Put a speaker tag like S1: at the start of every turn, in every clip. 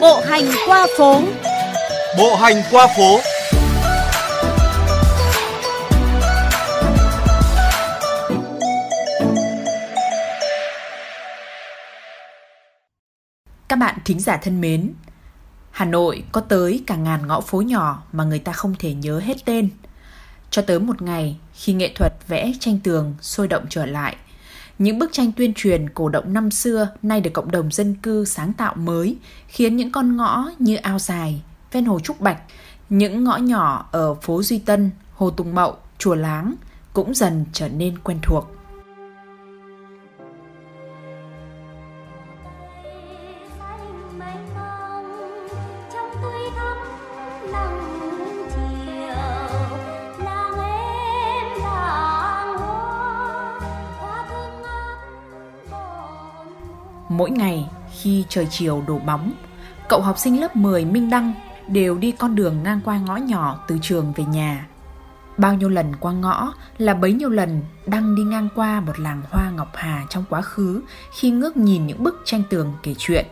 S1: Bộ hành qua phố.
S2: Bộ hành qua phố.
S3: Các bạn thính giả thân mến, Hà Nội có tới cả ngàn ngõ phố nhỏ mà người ta không thể nhớ hết tên. Cho tới một ngày, khi nghệ thuật vẽ tranh tường sôi động trở lại, những bức tranh tuyên truyền cổ động năm xưa nay được cộng đồng dân cư sáng tạo mới, khiến những con ngõ như ao dài, ven hồ Trúc Bạch, những ngõ nhỏ ở phố Duy Tân, Hồ Tùng Mậu, Chùa Láng cũng dần trở nên quen thuộc. Mỗi ngày khi trời chiều đổ bóng, cậu học sinh lớp 10 Minh Đăng đều đi con đường ngang qua ngõ nhỏ từ trường về nhà. Bao nhiêu lần qua ngõ là bấy nhiêu lần Đăng đi ngang qua một làng hoa Ngọc Hà trong quá khứ khi ngước nhìn những bức tranh tường kể chuyện.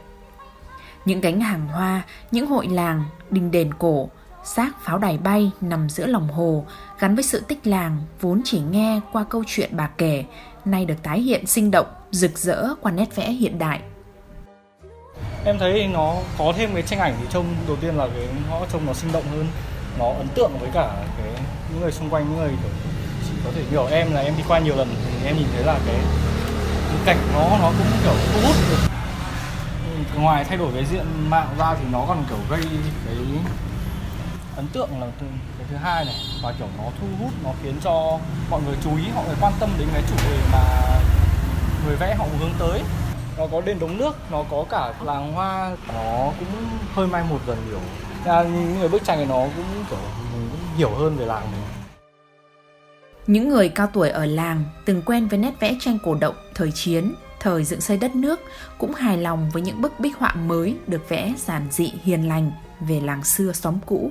S3: Những cánh hàng hoa, những hội làng, đình đền cổ, xác pháo đài bay nằm giữa lòng hồ gắn với sự tích làng vốn chỉ nghe qua câu chuyện bà kể nay được tái hiện sinh động, rực rỡ qua nét vẽ hiện đại.
S4: Em thấy nó có thêm cái tranh ảnh thì trông đầu tiên là cái họ trông nó sinh động hơn, nó ấn tượng với cả cái những người xung quanh những người kiểu chỉ có thể hiểu em là em đi qua nhiều lần thì em nhìn thấy là cái, cái cảnh nó nó cũng kiểu thu hút được ngoài thay đổi cái diện mạo ra thì nó còn kiểu gây cái ấn tượng là cái thứ hai này và kiểu nó thu hút nó khiến cho mọi người chú ý họ người quan tâm đến cái chủ đề mà người vẽ họ hướng tới. Nó có đền đống nước nó có cả làng hoa. Nó cũng hơi mai một dần nhiều. Ra những người bức tranh này nó cũng kiểu mình cũng hiểu hơn về làng này
S3: những người cao tuổi ở làng từng quen với nét vẽ tranh cổ động thời chiến thời dựng xây đất nước cũng hài lòng với những bức bích họa mới được vẽ giản dị hiền lành về làng xưa xóm cũ.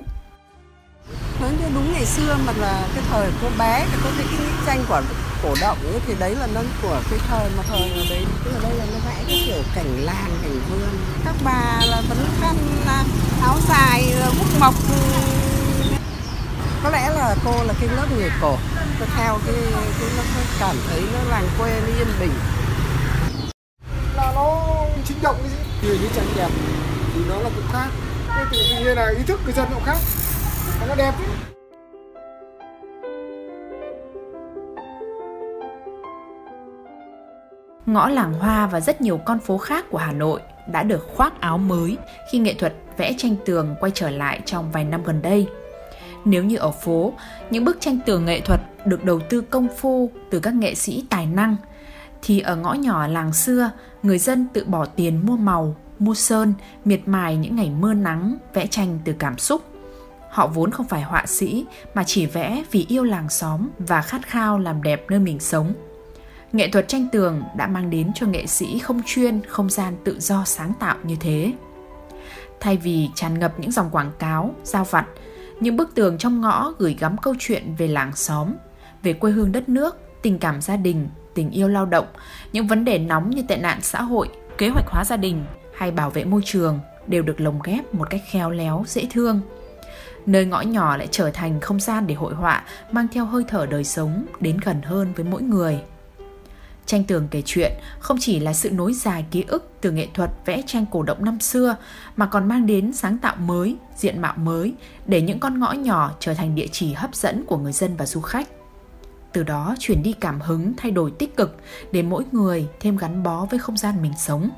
S5: Nó như đúng ngày xưa mà là cái thời cô bé có cái, cái tranh của cổ động ấy, thì đấy là nó của cái thời mà thời ở đấy tức là đây là nó vẽ cái kiểu cảnh làng cảnh vườn. Các bà là vẫn khăn áo dài bút mộc có lẽ là cô là cái lớp người cổ. Tôi theo cái cái nó cảm thấy nó làng quê nó yên bình.
S6: Là nó sinh động cái gì? Thì những tranh đẹp thì nó là cũng khác. Thế thì như là ý thức người dân cũng khác. Nó đẹp. ấy.
S3: Ngõ làng hoa và rất nhiều con phố khác của Hà Nội đã được khoác áo mới khi nghệ thuật vẽ tranh tường quay trở lại trong vài năm gần đây. Nếu như ở phố, những bức tranh tường nghệ thuật được đầu tư công phu từ các nghệ sĩ tài năng, thì ở ngõ nhỏ làng xưa, người dân tự bỏ tiền mua màu, mua sơn, miệt mài những ngày mưa nắng, vẽ tranh từ cảm xúc. Họ vốn không phải họa sĩ mà chỉ vẽ vì yêu làng xóm và khát khao làm đẹp nơi mình sống. Nghệ thuật tranh tường đã mang đến cho nghệ sĩ không chuyên không gian tự do sáng tạo như thế. Thay vì tràn ngập những dòng quảng cáo, giao vặt, những bức tường trong ngõ gửi gắm câu chuyện về làng xóm, về quê hương đất nước, tình cảm gia đình, tình yêu lao động, những vấn đề nóng như tệ nạn xã hội, kế hoạch hóa gia đình hay bảo vệ môi trường đều được lồng ghép một cách khéo léo, dễ thương – nơi ngõ nhỏ lại trở thành không gian để hội họa mang theo hơi thở đời sống đến gần hơn với mỗi người. Tranh tường kể chuyện không chỉ là sự nối dài ký ức từ nghệ thuật vẽ tranh cổ động năm xưa mà còn mang đến sáng tạo mới, diện mạo mới để những con ngõ nhỏ trở thành địa chỉ hấp dẫn của người dân và du khách. Từ đó truyền đi cảm hứng thay đổi tích cực để mỗi người thêm gắn bó với không gian mình sống.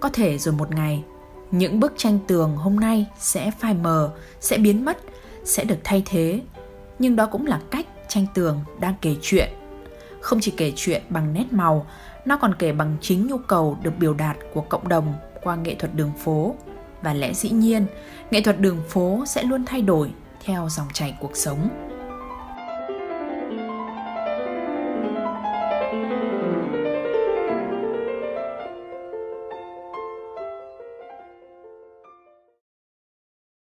S3: Có thể rồi một ngày những bức tranh tường hôm nay sẽ phai mờ sẽ biến mất sẽ được thay thế nhưng đó cũng là cách tranh tường đang kể chuyện không chỉ kể chuyện bằng nét màu, nó còn kể bằng chính nhu cầu được biểu đạt của cộng đồng qua nghệ thuật đường phố. Và lẽ dĩ nhiên, nghệ thuật đường phố sẽ luôn thay đổi theo dòng chảy cuộc sống.